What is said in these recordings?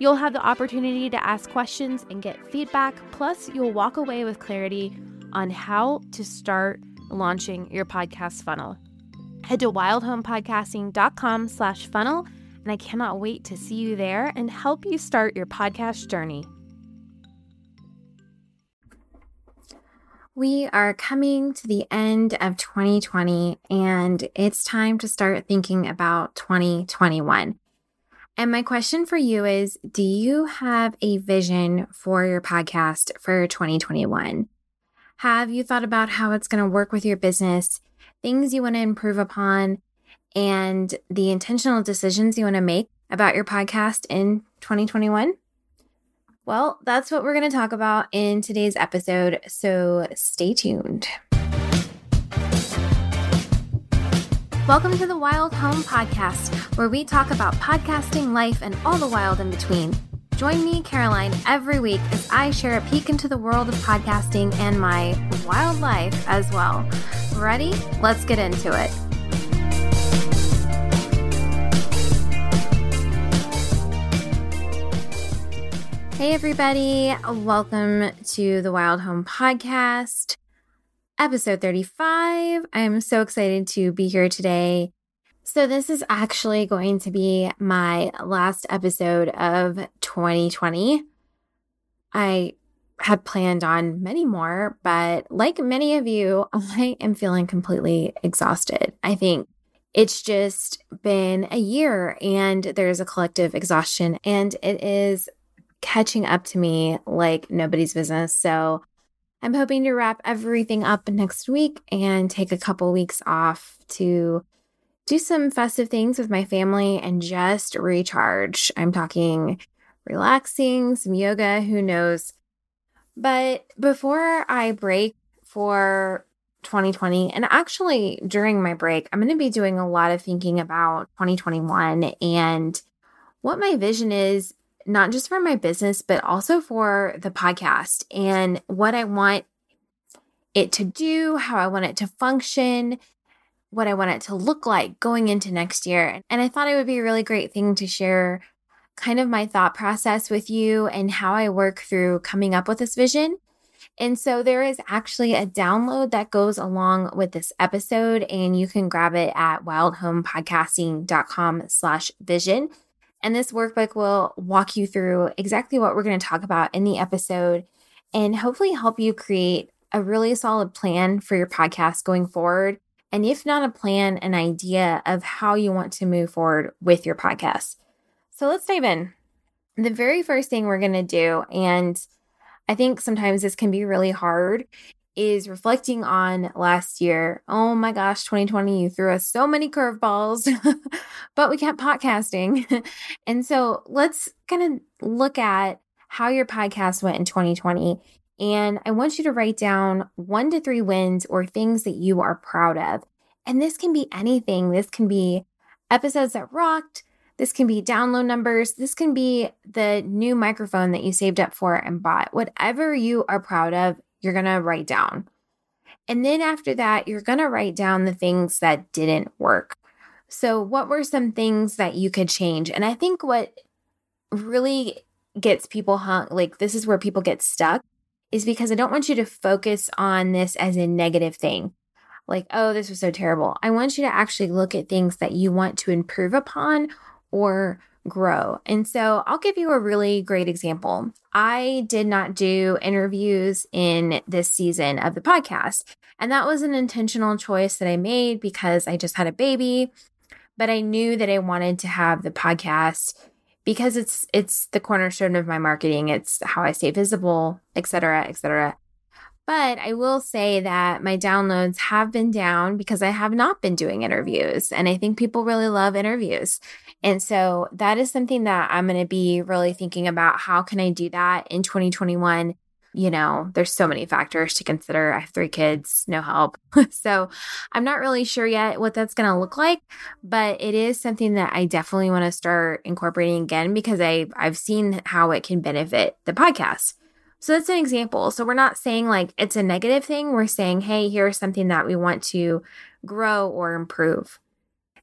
You'll have the opportunity to ask questions and get feedback, plus, you'll walk away with clarity on how to start launching your podcast funnel. Head to wildhomepodcasting.com slash funnel, and I cannot wait to see you there and help you start your podcast journey. We are coming to the end of 2020, and it's time to start thinking about 2021. And my question for you is Do you have a vision for your podcast for 2021? Have you thought about how it's going to work with your business, things you want to improve upon, and the intentional decisions you want to make about your podcast in 2021? Well, that's what we're going to talk about in today's episode. So stay tuned. Welcome to the Wild Home Podcast, where we talk about podcasting, life, and all the wild in between. Join me, Caroline, every week as I share a peek into the world of podcasting and my wild life as well. Ready? Let's get into it. Hey, everybody. Welcome to the Wild Home Podcast episode 35. I am so excited to be here today. So, this is actually going to be my last episode of 2020. I had planned on many more, but like many of you, I am feeling completely exhausted. I think it's just been a year and there's a collective exhaustion, and it is catching up to me like nobody's business. So, I'm hoping to wrap everything up next week and take a couple weeks off to do some festive things with my family and just recharge. I'm talking relaxing, some yoga, who knows. But before I break for 2020, and actually during my break, I'm going to be doing a lot of thinking about 2021 and what my vision is not just for my business, but also for the podcast and what I want it to do, how I want it to function, what I want it to look like going into next year. And I thought it would be a really great thing to share kind of my thought process with you and how I work through coming up with this vision. And so there is actually a download that goes along with this episode, and you can grab it at wildhomepodcasting.com slash vision. And this workbook will walk you through exactly what we're going to talk about in the episode and hopefully help you create a really solid plan for your podcast going forward. And if not a plan, an idea of how you want to move forward with your podcast. So let's dive in. The very first thing we're going to do, and I think sometimes this can be really hard, is reflecting on last year. Oh my gosh, 2020, you threw us so many curveballs, but we kept podcasting. and so let's kind of look at how your podcast went in 2020. And I want you to write down one to three wins or things that you are proud of. And this can be anything. This can be episodes that rocked. This can be download numbers. This can be the new microphone that you saved up for and bought. Whatever you are proud of, you're going to write down. And then after that, you're going to write down the things that didn't work. So, what were some things that you could change? And I think what really gets people hung, like this is where people get stuck, is because I don't want you to focus on this as a negative thing. Like, oh, this was so terrible. I want you to actually look at things that you want to improve upon or grow. And so I'll give you a really great example. I did not do interviews in this season of the podcast. And that was an intentional choice that I made because I just had a baby, but I knew that I wanted to have the podcast because it's it's the cornerstone of my marketing. It's how I stay visible, et cetera, et cetera. But I will say that my downloads have been down because I have not been doing interviews. And I think people really love interviews. And so that is something that I'm going to be really thinking about. How can I do that in 2021? You know, there's so many factors to consider. I have three kids, no help. so I'm not really sure yet what that's going to look like, but it is something that I definitely want to start incorporating again because I, I've seen how it can benefit the podcast. So that's an example. So we're not saying like it's a negative thing. We're saying, hey, here's something that we want to grow or improve.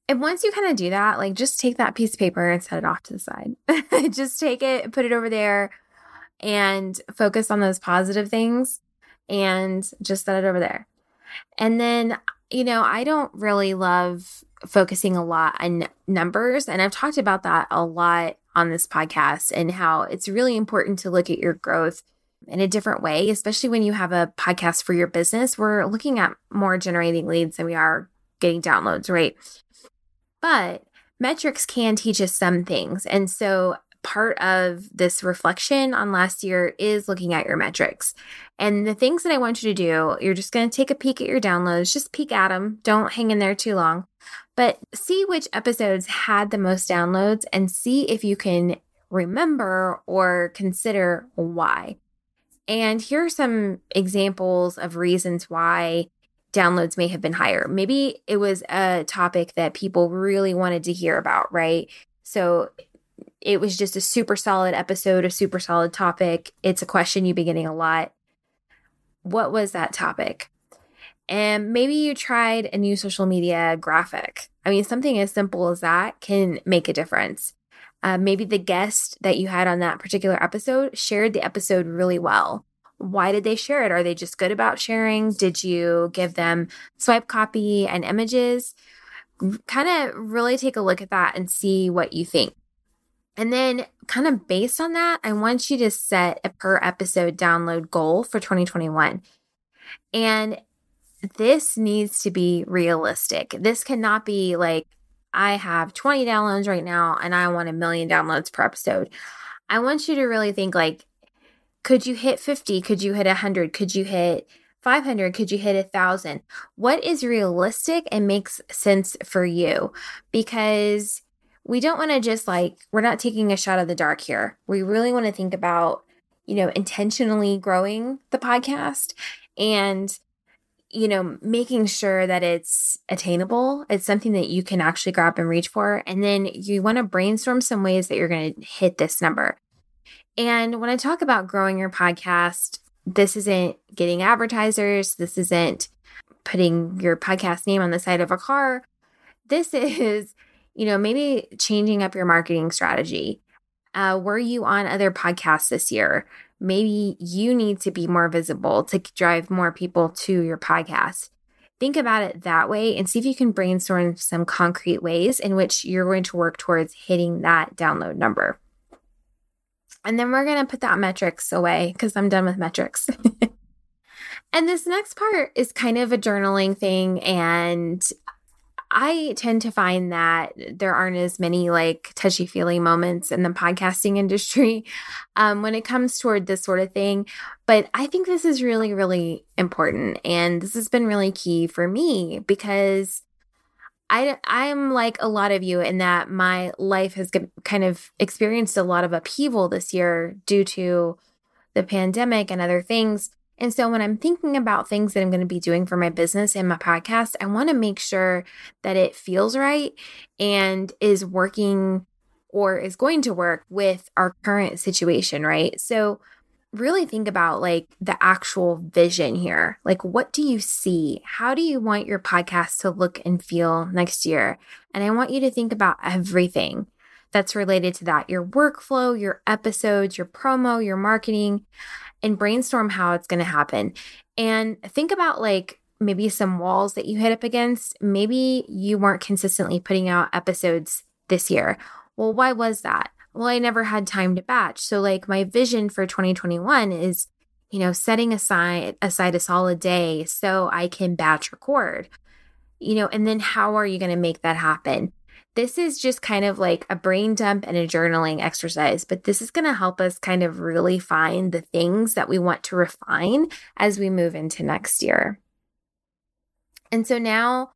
And once you kind of do that, like just take that piece of paper and set it off to the side. just take it, put it over there, and focus on those positive things and just set it over there. And then, you know, I don't really love focusing a lot on numbers. And I've talked about that a lot on this podcast and how it's really important to look at your growth in a different way, especially when you have a podcast for your business. We're looking at more generating leads than we are getting downloads, right? But metrics can teach us some things. And so part of this reflection on last year is looking at your metrics. And the things that I want you to do, you're just going to take a peek at your downloads, just peek at them. Don't hang in there too long, but see which episodes had the most downloads and see if you can remember or consider why. And here are some examples of reasons why downloads may have been higher. Maybe it was a topic that people really wanted to hear about, right? So it was just a super solid episode, a super solid topic. It's a question you've been getting a lot. What was that topic? And maybe you tried a new social media graphic. I mean, something as simple as that can make a difference. Uh, maybe the guest that you had on that particular episode shared the episode really well. Why did they share it? Are they just good about sharing? Did you give them swipe copy and images? Kind of really take a look at that and see what you think. And then, kind of based on that, I want you to set a per episode download goal for 2021. And this needs to be realistic. This cannot be like, I have 20 downloads right now and I want a million downloads per episode. I want you to really think like, could you hit 50? Could you hit 100? Could you hit 500? Could you hit a 1,000? What is realistic and makes sense for you? Because we don't want to just like, we're not taking a shot of the dark here. We really want to think about, you know, intentionally growing the podcast and you know, making sure that it's attainable. It's something that you can actually grab and reach for. And then you want to brainstorm some ways that you're going to hit this number. And when I talk about growing your podcast, this isn't getting advertisers, this isn't putting your podcast name on the side of a car. This is, you know, maybe changing up your marketing strategy. Uh, were you on other podcasts this year? Maybe you need to be more visible to drive more people to your podcast. Think about it that way and see if you can brainstorm some concrete ways in which you're going to work towards hitting that download number. And then we're going to put that metrics away because I'm done with metrics. and this next part is kind of a journaling thing. And I tend to find that there aren't as many like touchy feely moments in the podcasting industry um, when it comes toward this sort of thing. But I think this is really, really important. And this has been really key for me because I I'm like a lot of you in that my life has kind of experienced a lot of upheaval this year due to the pandemic and other things. And so when I'm thinking about things that I'm going to be doing for my business and my podcast, I want to make sure that it feels right and is working or is going to work with our current situation, right? So really think about like the actual vision here. Like, what do you see? How do you want your podcast to look and feel next year? And I want you to think about everything that's related to that your workflow, your episodes, your promo, your marketing, and brainstorm how it's going to happen. And think about like maybe some walls that you hit up against. Maybe you weren't consistently putting out episodes this year. Well, why was that? Well, I never had time to batch. So like my vision for 2021 is, you know, setting aside aside a solid day so I can batch record. You know, and then how are you going to make that happen? This is just kind of like a brain dump and a journaling exercise, but this is going to help us kind of really find the things that we want to refine as we move into next year. And so now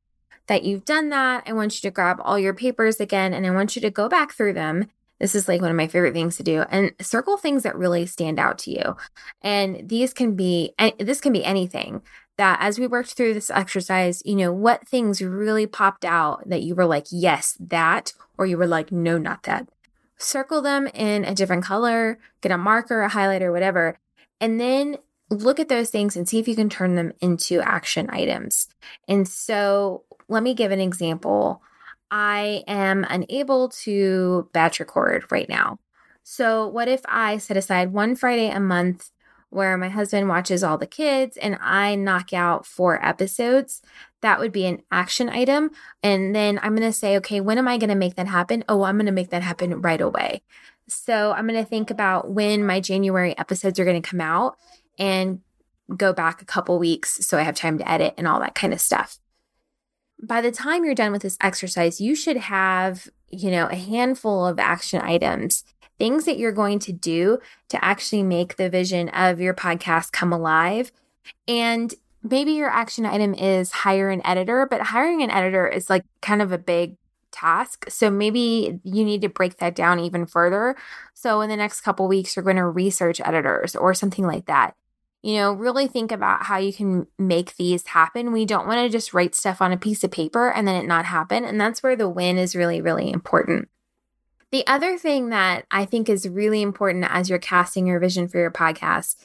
that you've done that, I want you to grab all your papers again and I want you to go back through them. This is like one of my favorite things to do and circle things that really stand out to you. And these can be, this can be anything that as we worked through this exercise, you know, what things really popped out that you were like, yes, that, or you were like, no, not that. Circle them in a different color, get a marker, a highlighter, whatever, and then look at those things and see if you can turn them into action items. And so let me give an example. I am unable to batch record right now. So, what if I set aside one Friday a month where my husband watches all the kids and I knock out four episodes? That would be an action item. And then I'm going to say, okay, when am I going to make that happen? Oh, I'm going to make that happen right away. So, I'm going to think about when my January episodes are going to come out and go back a couple weeks so I have time to edit and all that kind of stuff by the time you're done with this exercise, you should have, you know, a handful of action items, things that you're going to do to actually make the vision of your podcast come alive. And maybe your action item is hire an editor, but hiring an editor is like kind of a big task. So maybe you need to break that down even further. So in the next couple weeks, you're going to research editors or something like that you know, really think about how you can make these happen. We don't want to just write stuff on a piece of paper and then it not happen. And that's where the win is really, really important. The other thing that I think is really important as you're casting your vision for your podcast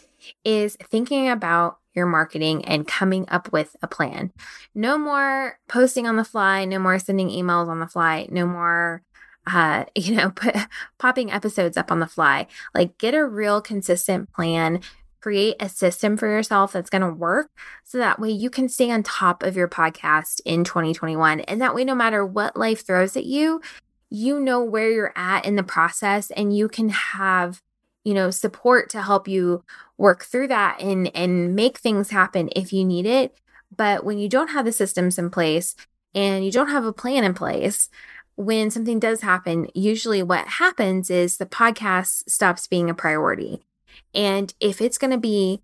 is thinking about your marketing and coming up with a plan. No more posting on the fly, no more sending emails on the fly, no more uh, you know, put, popping episodes up on the fly. Like, get a real consistent plan create a system for yourself that's going to work so that way you can stay on top of your podcast in 2021. And that way, no matter what life throws at you, you know where you're at in the process and you can have you know support to help you work through that and and make things happen if you need it but when you don't have the systems in place and you don't have a plan in place when something does happen usually what happens is the podcast stops being a priority and if it's going to be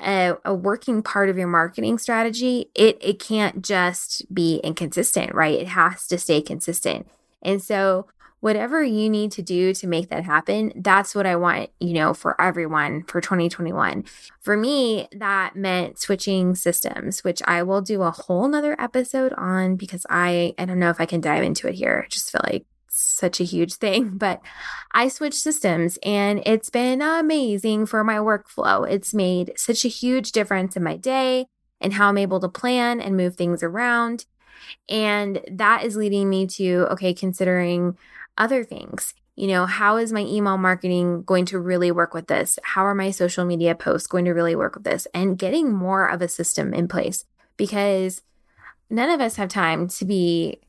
a, a, working part of your marketing strategy, it it can't just be inconsistent, right? It has to stay consistent. And so whatever you need to do to make that happen, that's what I want, you know, for everyone for 2021. For me, that meant switching systems, which I will do a whole nother episode on because I I don't know if I can dive into it here. I just feel like such a huge thing, but I switched systems and it's been amazing for my workflow. It's made such a huge difference in my day and how I'm able to plan and move things around. And that is leading me to, okay, considering other things. You know, how is my email marketing going to really work with this? How are my social media posts going to really work with this? And getting more of a system in place because none of us have time to be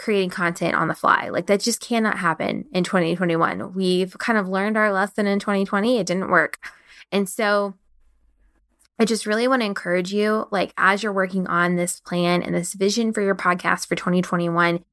creating content on the fly. Like that just cannot happen in 2021. We've kind of learned our lesson in 2020. It didn't work. And so I just really want to encourage you, like, as you're working on this plan and this vision for your podcast for 2021,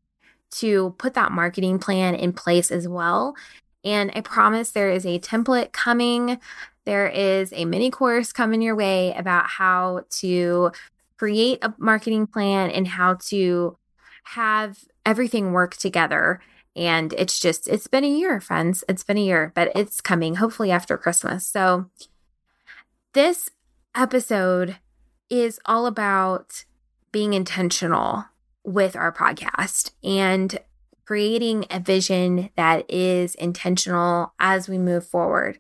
to put that marketing plan in place as well. And I promise there is a template coming. There is a mini course coming your way about how to create a marketing plan and how to have everything work together. And it's just, it's been a year, friends. It's been a year, but it's coming hopefully after Christmas. So, this episode is all about being intentional with our podcast and creating a vision that is intentional as we move forward.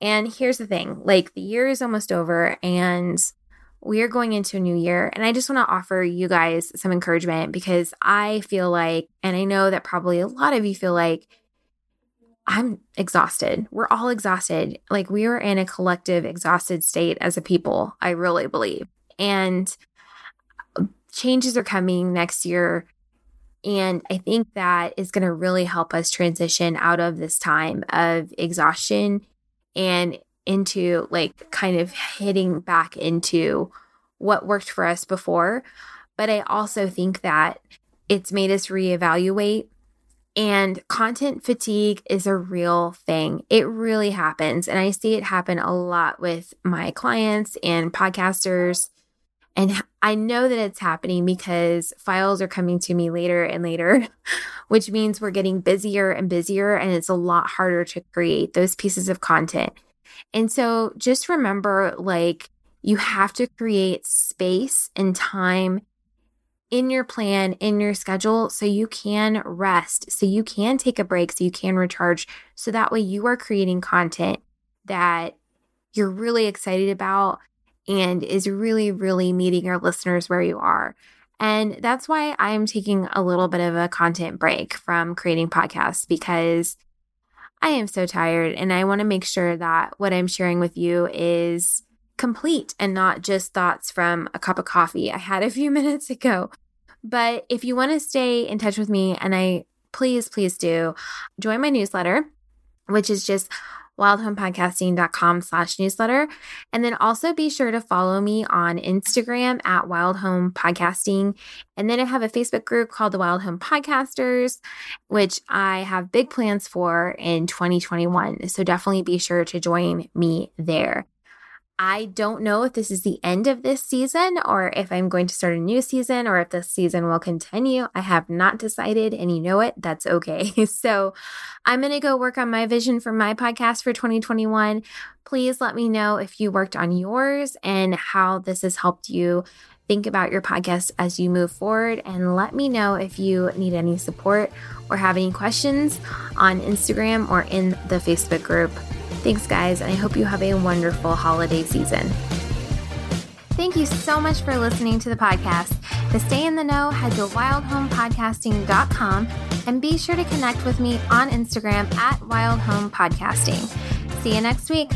And here's the thing like, the year is almost over, and we are going into a new year and I just want to offer you guys some encouragement because I feel like, and I know that probably a lot of you feel like, I'm exhausted. We're all exhausted. Like we are in a collective exhausted state as a people, I really believe. And uh, changes are coming next year. And I think that is going to really help us transition out of this time of exhaustion and into like kind of hitting back into what worked for us before. But I also think that it's made us reevaluate. And content fatigue is a real thing. It really happens. And I see it happen a lot with my clients and podcasters. And I know that it's happening because files are coming to me later and later, which means we're getting busier and busier, and it's a lot harder to create those pieces of content. And so just remember like, you have to create space and time in your plan, in your schedule, so you can rest, so you can take a break, so you can recharge. So that way you are creating content that you're really excited about and is really, really meeting your listeners where you are. And that's why I'm taking a little bit of a content break from creating podcasts because I am so tired and I want to make sure that what I'm sharing with you is complete and not just thoughts from a cup of coffee I had a few minutes ago. But if you want to stay in touch with me, and I please, please do, join my newsletter, which is just wildhomepodcasting.com slash newsletter. And then also be sure to follow me on Instagram at Wild Home Podcasting. And then I have a Facebook group called the Wild Home Podcasters, which I have big plans for in 2021. So definitely be sure to join me there. I don't know if this is the end of this season or if I'm going to start a new season or if this season will continue. I have not decided, and you know it, that's okay. So I'm going to go work on my vision for my podcast for 2021. Please let me know if you worked on yours and how this has helped you think about your podcast as you move forward. And let me know if you need any support or have any questions on Instagram or in the Facebook group. Thanks, guys, and I hope you have a wonderful holiday season. Thank you so much for listening to the podcast. To stay in the know, head to wildhomepodcasting.com and be sure to connect with me on Instagram at wildhomepodcasting. See you next week.